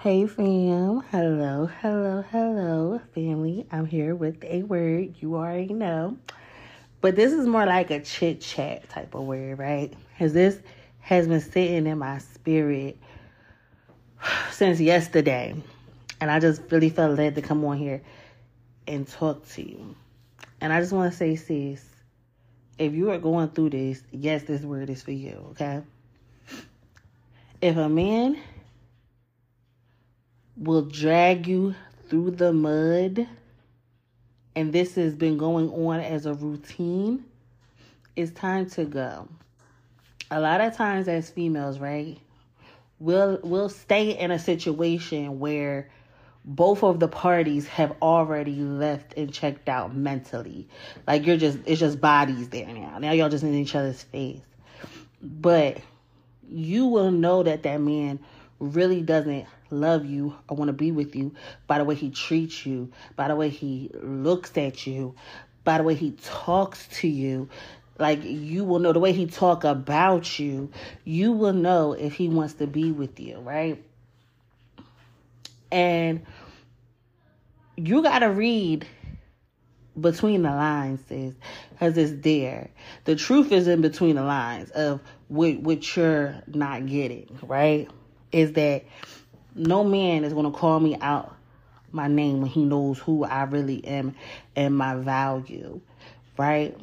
Hey fam, hello, hello, hello, family. I'm here with a word you already know, but this is more like a chit chat type of word, right? Because this has been sitting in my spirit since yesterday, and I just really felt led to come on here and talk to you. And I just want to say, sis, if you are going through this, yes, this word is for you, okay? If a man will drag you through the mud, and this has been going on as a routine, it's time to go. A lot of times as females, right? We'll we'll stay in a situation where both of the parties have already left and checked out mentally. Like you're just it's just bodies there now. Now y'all just in each other's face. But you will know that that man really doesn't love you or want to be with you by the way he treats you, by the way he looks at you, by the way he talks to you. Like you will know the way he talk about you, you will know if he wants to be with you, right? And you got to read between the lines, sis, because it's there. The truth is in between the lines of what, what you're not getting, right? Is that no man is going to call me out my name when he knows who I really am and my value, right?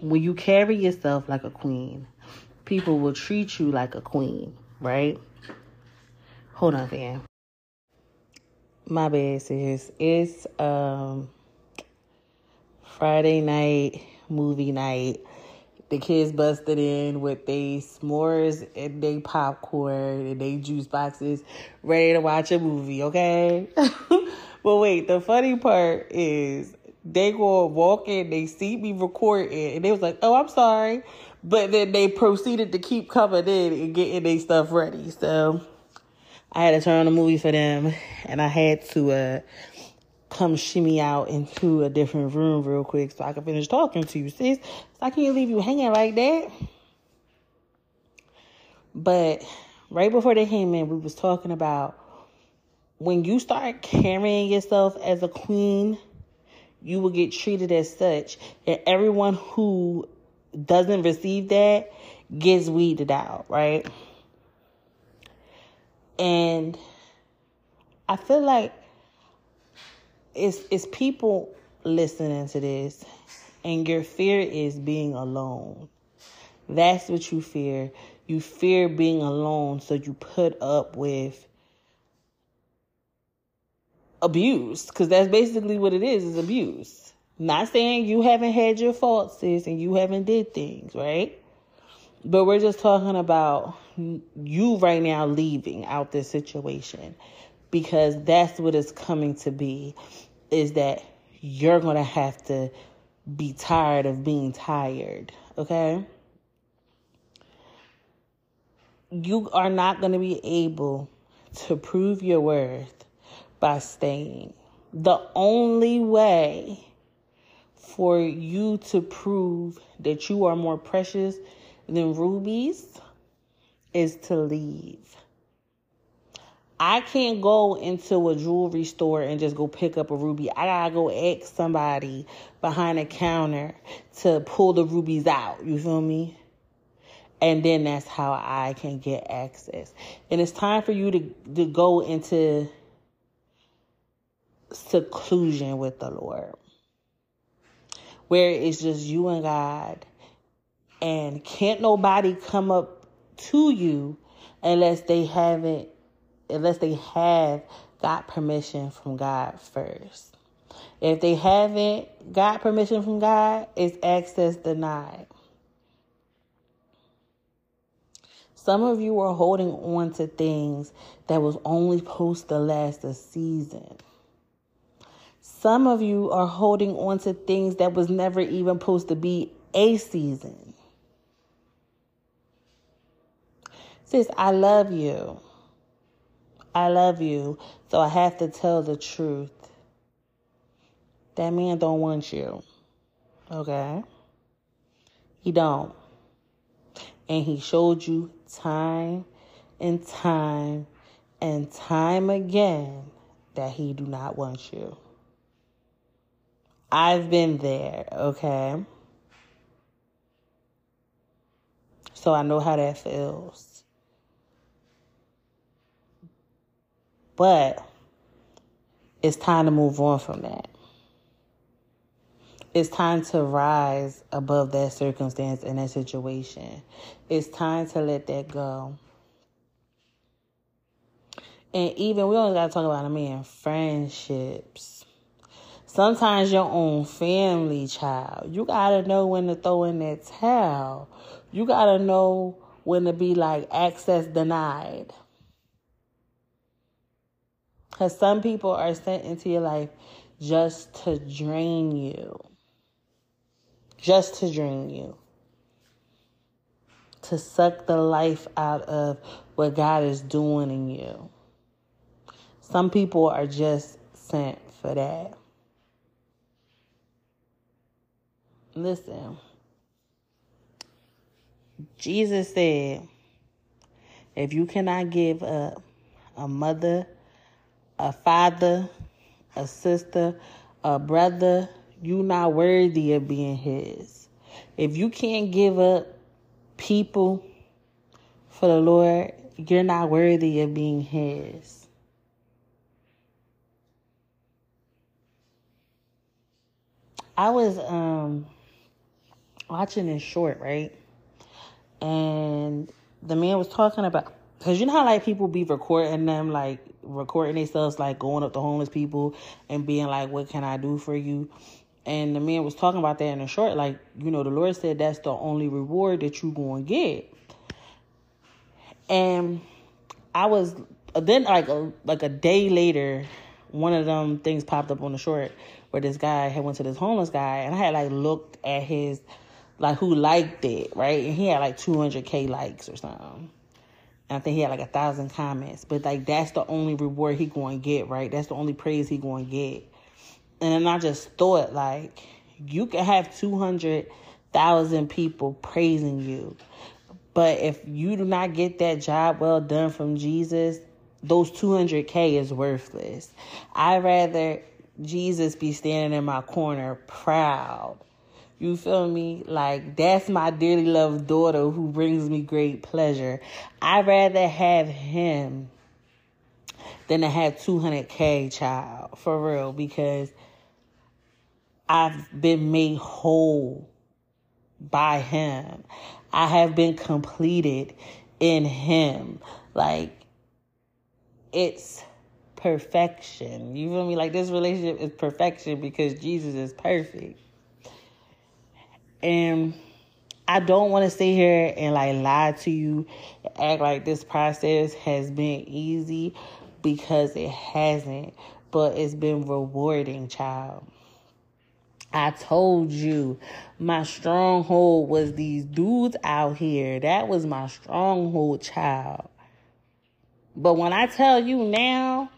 When you carry yourself like a queen, people will treat you like a queen, right? Hold on, fam. My bad, sis. It's um Friday night, movie night. The kids busted in with they s'mores and they popcorn and they juice boxes, ready to watch a movie, okay? but wait, the funny part is they go walk in, they see me recording, and they was like, "Oh, I'm sorry," but then they proceeded to keep coming in and getting their stuff ready. So I had to turn on the movie for them, and I had to uh, come shimmy out into a different room real quick so I can finish talking to you, sis. So I can't leave you hanging like that. But right before they came in, we was talking about when you start carrying yourself as a queen, you will get treated as such, and everyone who doesn't receive that gets weeded out, right? And I feel like it's it's people listening to this and your fear is being alone. That's what you fear. You fear being alone, so you put up with abuse because that's basically what it is is abuse not saying you haven't had your faults sis and you haven't did things right but we're just talking about you right now leaving out this situation because that's what it's coming to be is that you're going to have to be tired of being tired, okay? You are not going to be able to prove your worth by staying. The only way for you to prove that you are more precious than rubies is to leave. I can't go into a jewelry store and just go pick up a ruby. I gotta go ask somebody behind the counter to pull the rubies out. You feel me? And then that's how I can get access. And it's time for you to, to go into seclusion with the Lord. Where it's just you and God. And can't nobody come up to you unless they haven't unless they have got permission from God first. If they haven't got permission from God, it's access denied. Some of you are holding on to things that was only supposed to last a season. Some of you are holding on to things that was never even supposed to be a season. Sis, I love you. I love you, so I have to tell the truth. That man don't want you. Okay? He don't. And he showed you time and time and time again that he do not want you. I've been there, okay? So I know how that feels. But it's time to move on from that. It's time to rise above that circumstance and that situation. It's time to let that go. And even we only gotta talk about I mean friendships. Sometimes your own family child. You gotta know when to throw in that towel. You gotta know when to be like access denied. Because some people are sent into your life just to drain you. Just to drain you. To suck the life out of what God is doing in you. Some people are just sent for that. Listen, Jesus said, if you cannot give up a mother, a father, a sister, a brother, you not worthy of being his. If you can't give up people for the Lord, you're not worthy of being his. I was um watching this short, right? And the man was talking about because you know how like people be recording them, like recording themselves, like going up to homeless people and being like, "What can I do for you?" And the man was talking about that in a short, like you know, the Lord said that's the only reward that you to get. And I was then like a like a day later, one of them things popped up on the short where this guy had went to this homeless guy and I had like looked at his like who liked it, right? And he had like 200k likes or something. I think he had like a thousand comments, but like that's the only reward he going to get, right? That's the only praise he going to get. And then I just thought like you can have 200,000 people praising you. But if you do not get that job well done from Jesus, those 200k is worthless. I rather Jesus be standing in my corner proud. You feel me? Like that's my dearly loved daughter who brings me great pleasure. I'd rather have him than to have 200k child for real because I've been made whole by him. I have been completed in him. Like it's perfection. You feel me? Like this relationship is perfection because Jesus is perfect. And I don't want to sit here and like lie to you, act like this process has been easy because it hasn't, but it's been rewarding, child. I told you my stronghold was these dudes out here. That was my stronghold, child. But when I tell you now,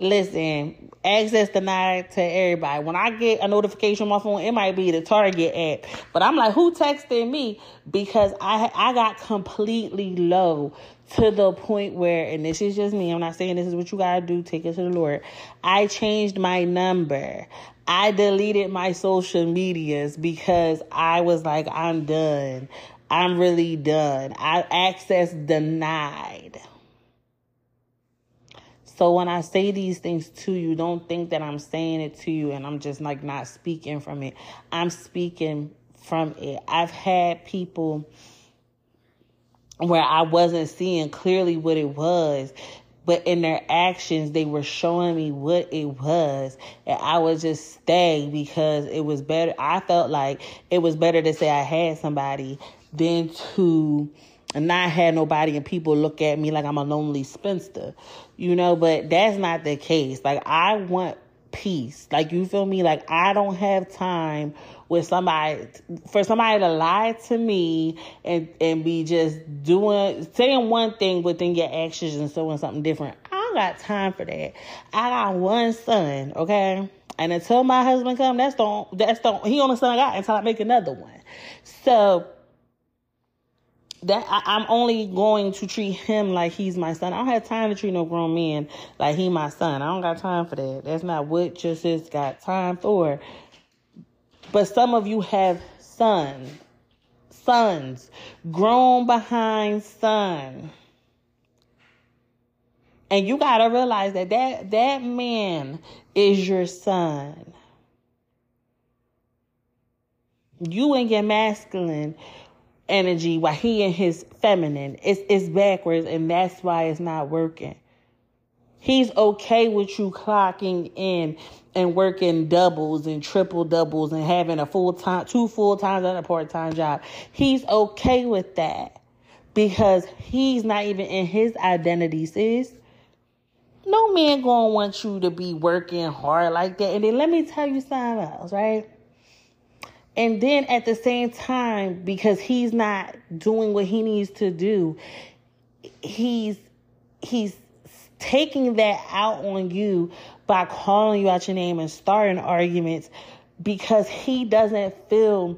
Listen, access denied to everybody. When I get a notification on my phone, it might be the Target app. But I'm like, who texted me? Because I I got completely low to the point where, and this is just me, I'm not saying this is what you gotta do, take it to the Lord. I changed my number. I deleted my social medias because I was like, I'm done. I'm really done. I access denied. So when I say these things to you, don't think that I'm saying it to you and I'm just like not speaking from it. I'm speaking from it. I've had people where I wasn't seeing clearly what it was, but in their actions, they were showing me what it was. And I would just stay because it was better. I felt like it was better to say I had somebody than to and not have nobody and people look at me like I'm a lonely spinster, you know, but that's not the case. Like I want peace. Like you feel me? Like I don't have time with somebody for somebody to lie to me and and be just doing saying one thing but then your actions and doing something different. I don't got time for that. I got one son, okay? And until my husband come, that's the that's the he only son I got until I make another one. So that I, am only going to treat him like he's my son. I don't have time to treat no grown man like he my son. I don't got time for that. That's not what just is got time for. But some of you have sons, sons, grown behind son. And you gotta realize that that, that man is your son. You and your masculine energy while he in his feminine. It's it's backwards and that's why it's not working. He's okay with you clocking in and working doubles and triple doubles and having a full time two full times and a part time job. He's okay with that because he's not even in his identity, sis. No man gonna want you to be working hard like that. And then let me tell you something else, right? And then at the same time, because he's not doing what he needs to do, he's he's taking that out on you by calling you out your name and starting arguments because he doesn't feel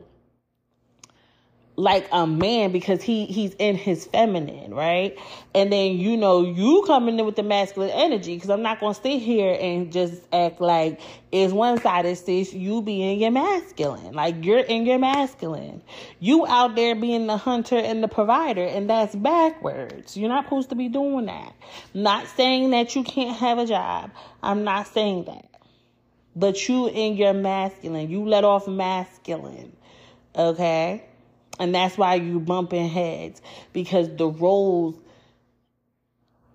like a man because he he's in his feminine, right? And then you know you coming in with the masculine energy because I'm not gonna sit here and just act like it's one sided sis. You being your masculine, like you're in your masculine. You out there being the hunter and the provider, and that's backwards. You're not supposed to be doing that. not saying that you can't have a job. I'm not saying that. But you in your masculine, you let off masculine. Okay? And that's why you bumping heads because the roles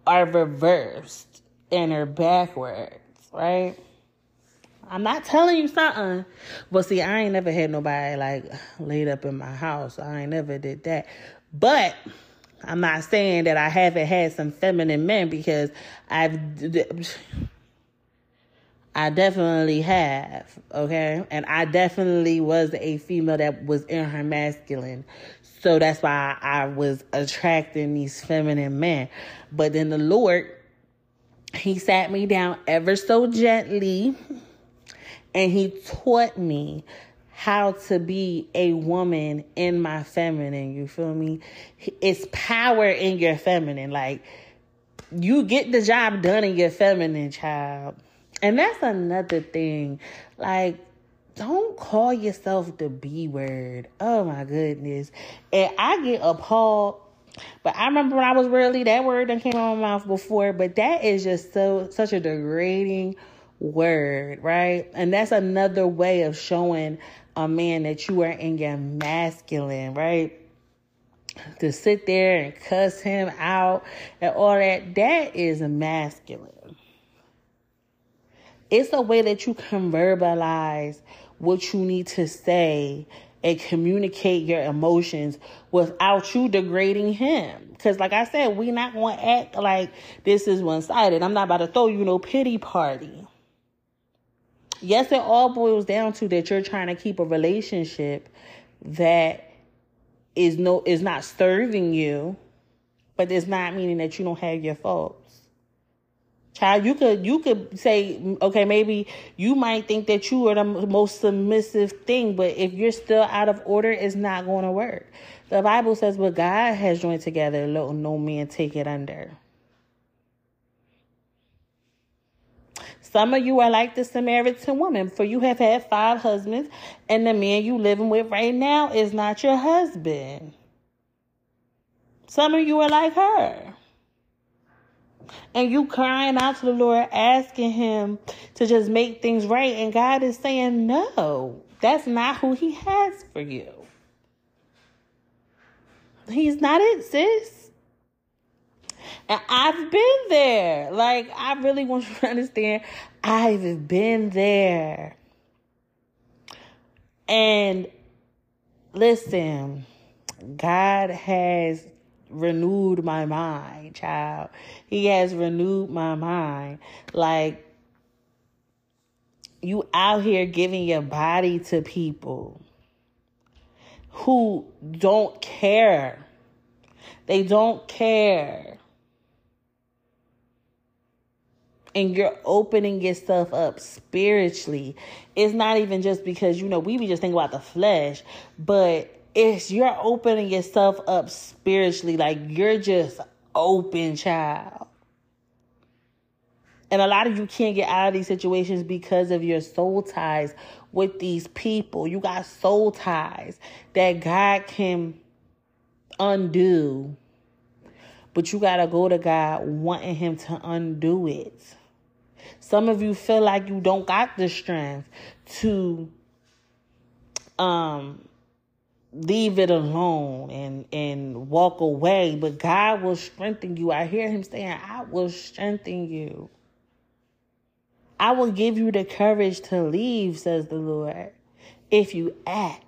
are reversed and are backwards, right? I'm not telling you something. But see, I ain't never had nobody like laid up in my house. I ain't never did that. But I'm not saying that I haven't had some feminine men because I've I definitely have, okay? And I definitely was a female that was in her masculine. So that's why I was attracting these feminine men. But then the Lord, He sat me down ever so gently and He taught me how to be a woman in my feminine. You feel me? It's power in your feminine. Like, you get the job done in your feminine, child and that's another thing. Like, don't call yourself the B word. Oh my goodness. And I get appalled. But I remember when I was really that word that came out of my mouth before, but that is just so such a degrading word, right? And that's another way of showing a man that you are in your masculine, right? To sit there and cuss him out and all that, that is masculine. It's a way that you can verbalize what you need to say and communicate your emotions without you degrading him. Because, like I said, we not going to act like this is one sided. I'm not about to throw you no pity party. Yes, it all boils down to that you're trying to keep a relationship that is no is not serving you, but it's not meaning that you don't have your faults. Child, you could you could say, okay, maybe you might think that you are the most submissive thing, but if you're still out of order, it's not going to work. The Bible says, "What God has joined together, let no man take it under." Some of you are like the Samaritan woman, for you have had five husbands, and the man you living with right now is not your husband. Some of you are like her and you crying out to the Lord, asking Him to just make things right, and God is saying, No, that's not who He has for you. He's not it, sis. And I've been there. Like, I really want you to understand, I've been there. And listen, God has renewed my mind, child. He has renewed my mind. Like, you out here giving your body to people who don't care. They don't care. And you're opening yourself up spiritually. It's not even just because, you know, we be just thinking about the flesh, but it's you're opening yourself up spiritually, like you're just open, child. And a lot of you can't get out of these situations because of your soul ties with these people. You got soul ties that God can undo. But you got to go to God wanting Him to undo it. Some of you feel like you don't got the strength to um leave it alone and and walk away but god will strengthen you. I hear him saying i will strengthen you. I will give you the courage to leave says the lord if you ask.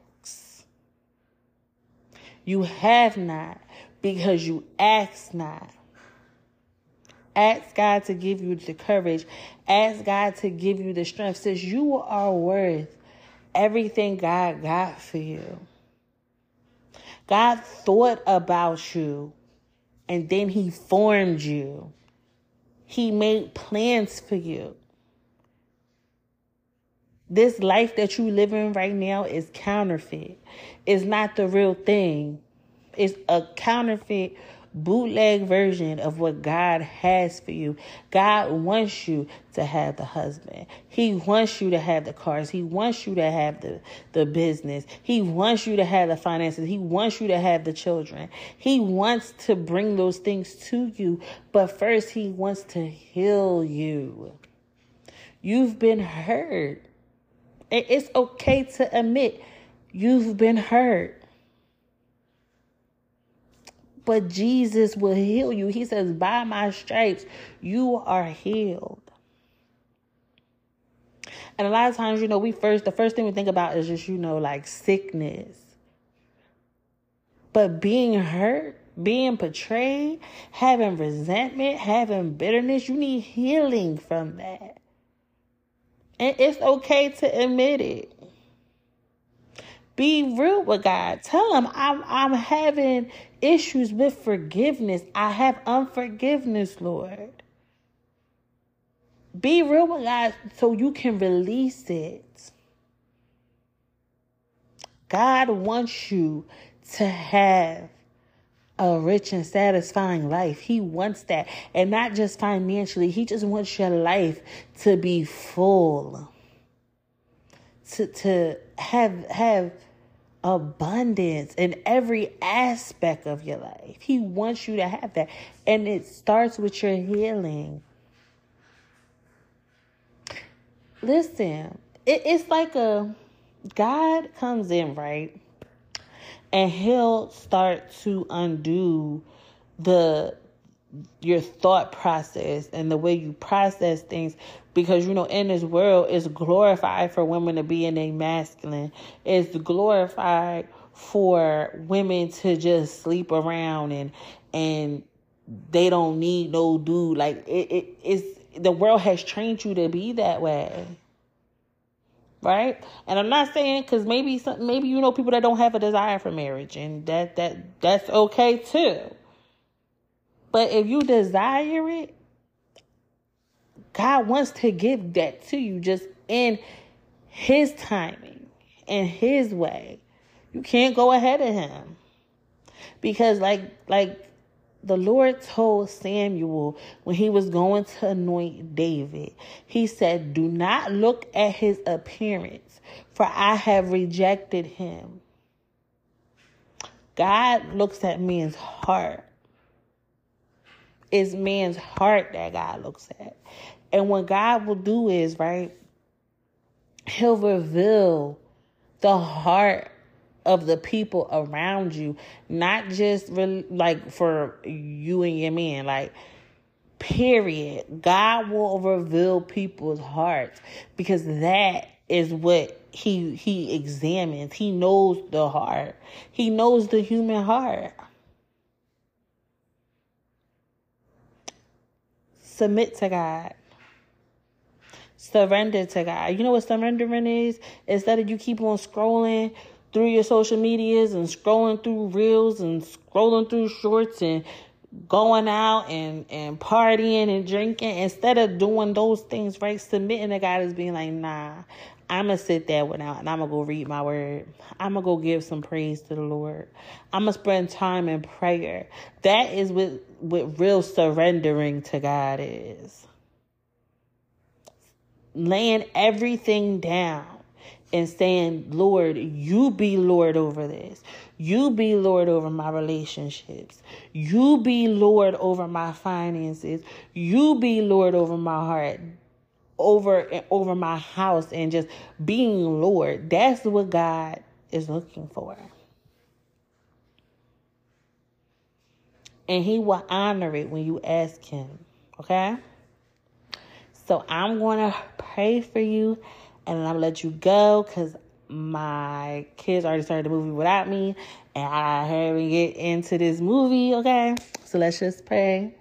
You have not because you ask not. Ask god to give you the courage. Ask god to give you the strength. Says you are worth everything god got for you God thought about you and then he formed you. He made plans for you. This life that you live in right now is counterfeit. It's not the real thing. It's a counterfeit bootleg version of what God has for you. God wants you to have the husband. He wants you to have the cars. He wants you to have the, the business. He wants you to have the finances. He wants you to have the children. He wants to bring those things to you. But first, He wants to heal you. You've been hurt. It's okay to admit you've been hurt but Jesus will heal you. He says, By my stripes, you are healed. And a lot of times, you know, we first, the first thing we think about is just, you know, like sickness. But being hurt, being betrayed, having resentment, having bitterness, you need healing from that. And it's okay to admit it. Be real with God. Tell him I'm I'm having issues with forgiveness. I have unforgiveness, Lord. Be real with God so you can release it. God wants you to have a rich and satisfying life. He wants that. And not just financially, He just wants your life to be full. To to have have abundance in every aspect of your life. He wants you to have that. And it starts with your healing. Listen, it, it's like a God comes in, right? And he'll start to undo the your thought process and the way you process things because you know in this world it's glorified for women to be in a masculine. It's glorified for women to just sleep around and and they don't need no dude. Like it, it it's the world has trained you to be that way. Right? And i'm not saying because maybe some, maybe you know people that don't have a desire for marriage and that that that's okay too. But if you desire it, God wants to give that to you just in His timing, in His way. You can't go ahead of Him. Because, like, like the Lord told Samuel when he was going to anoint David, he said, Do not look at his appearance, for I have rejected him. God looks at man's heart. It's man's heart that God looks at. And what God will do is, right, He'll reveal the heart of the people around you, not just really like for you and your men, like period. God will reveal people's hearts because that is what he he examines. He knows the heart. He knows the human heart. submit to God. Surrender to God. You know what surrendering is? Instead of you keep on scrolling through your social medias and scrolling through reels and scrolling through shorts and going out and, and partying and drinking, instead of doing those things, right? Submitting to God is being like, nah, I'm to sit that one out and I'm to go read my word. I'm to go give some praise to the Lord. I'm to spend time in prayer. That is what, what real surrendering to God is. Laying everything down and saying, Lord, you be Lord over this. You be Lord over my relationships. You be Lord over my finances. You be Lord over my heart over over my house and just being Lord. That's what God is looking for. And he will honor it when you ask him. Okay? So I'm going to pray for you and I'm going to let you go because my kids already started the movie without me and I haven't get into this movie. Okay? So let's just pray.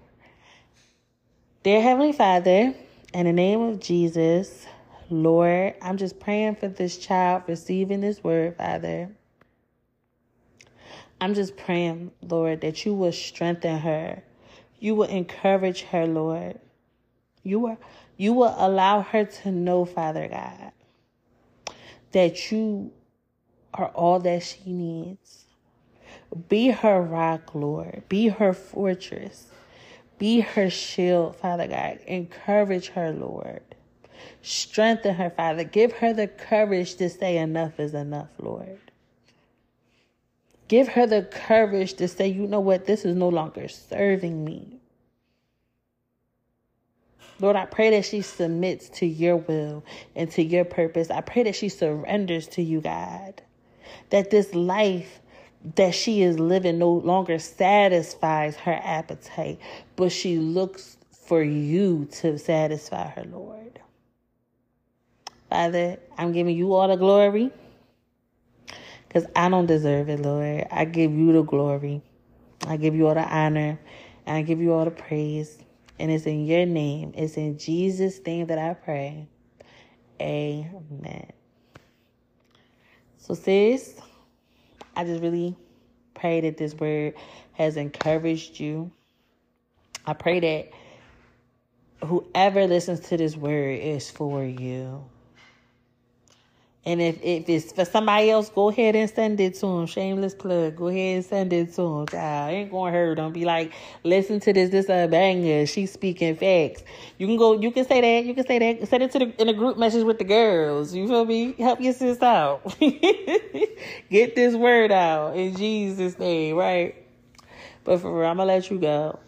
Dear Heavenly Father, in the name of Jesus, Lord, I'm just praying for this child receiving this word, Father. I'm just praying, Lord, that you will strengthen her. You will encourage her, Lord. You will, you will allow her to know, Father God, that you are all that she needs. Be her rock, Lord. Be her fortress. Be her shield, Father God. Encourage her, Lord. Strengthen her, Father. Give her the courage to say enough is enough, Lord. Give her the courage to say, you know what, this is no longer serving me. Lord, I pray that she submits to your will and to your purpose. I pray that she surrenders to you, God. That this life that she is living no longer satisfies her appetite, but she looks for you to satisfy her, Lord. Father, I'm giving you all the glory because I don't deserve it, Lord. I give you the glory. I give you all the honor and I give you all the praise. And it's in your name, it's in Jesus' name that I pray. Amen. So, sis, I just really pray that this word has encouraged you. I pray that whoever listens to this word is for you. And if, if it's for somebody else, go ahead and send it to them. Shameless plug. Go ahead and send it to them, child. Ain't gonna hurt them. Be like, listen to this. This a banger. She's speaking facts. You can go. You can say that. You can say that. Send it to the in a group message with the girls. You feel me? Help your sis out. Get this word out in Jesus' name, right? But for real, I'm gonna let you go.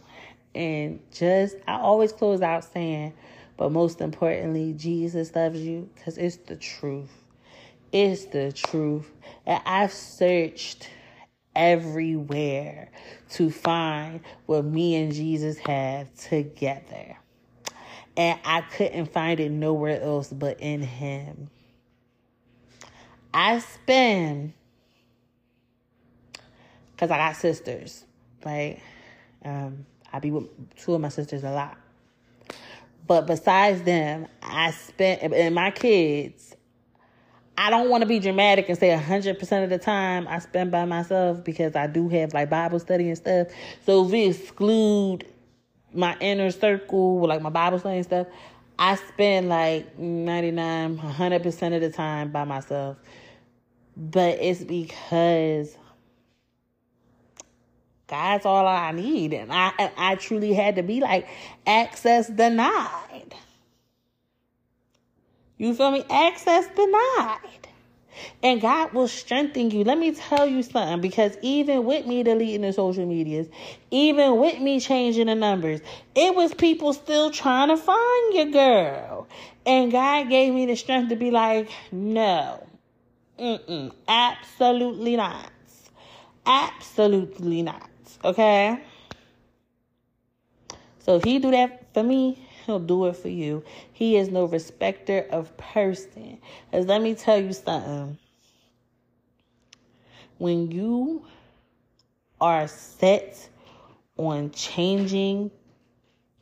And just, I always close out saying, but most importantly, Jesus loves you because it's the truth is the truth. And I've searched everywhere to find what me and Jesus have together. And I couldn't find it nowhere else but in Him. I spend, because I got sisters, right? Um, I be with two of my sisters a lot. But besides them, I spent, and my kids, I don't want to be dramatic and say 100% of the time I spend by myself because I do have like Bible study and stuff. So if we exclude my inner circle, like my Bible study and stuff, I spend like 99, 100% of the time by myself. But it's because God's all I need. And I, I truly had to be like, access denied. You feel me? Access denied. And God will strengthen you. Let me tell you something because even with me deleting the social medias, even with me changing the numbers, it was people still trying to find your girl. And God gave me the strength to be like, no, mm-mm, absolutely not. Absolutely not. Okay? So if he do that for me, He'll do it for you. He is no respecter of person. As let me tell you something. When you are set on changing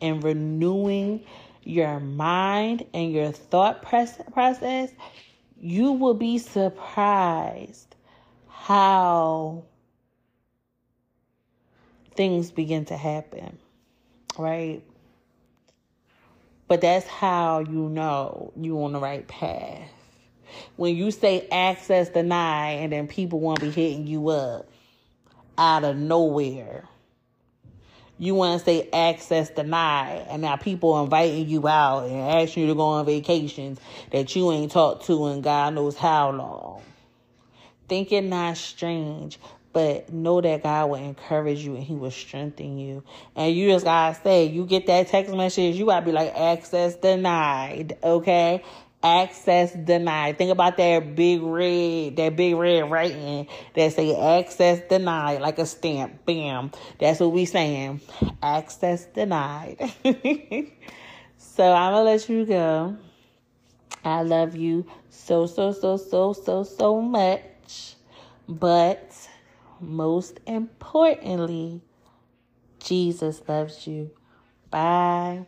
and renewing your mind and your thought process, you will be surprised how things begin to happen, right? But that's how you know you're on the right path. when you say access denied and then people want to be hitting you up out of nowhere. You want to say access denied, and now people inviting you out and asking you to go on vacations that you ain't talked to in God knows how long. Think it not strange, but know that God will encourage you and He will strengthen you. And you just gotta say, you get that text message, you gotta be like, access denied, okay? access denied. Think about that big red, that big red writing that say access denied, like a stamp. Bam. That's what we saying. Access denied. so I'm gonna let you go. I love you so so so so so so much. But most importantly, Jesus loves you. Bye.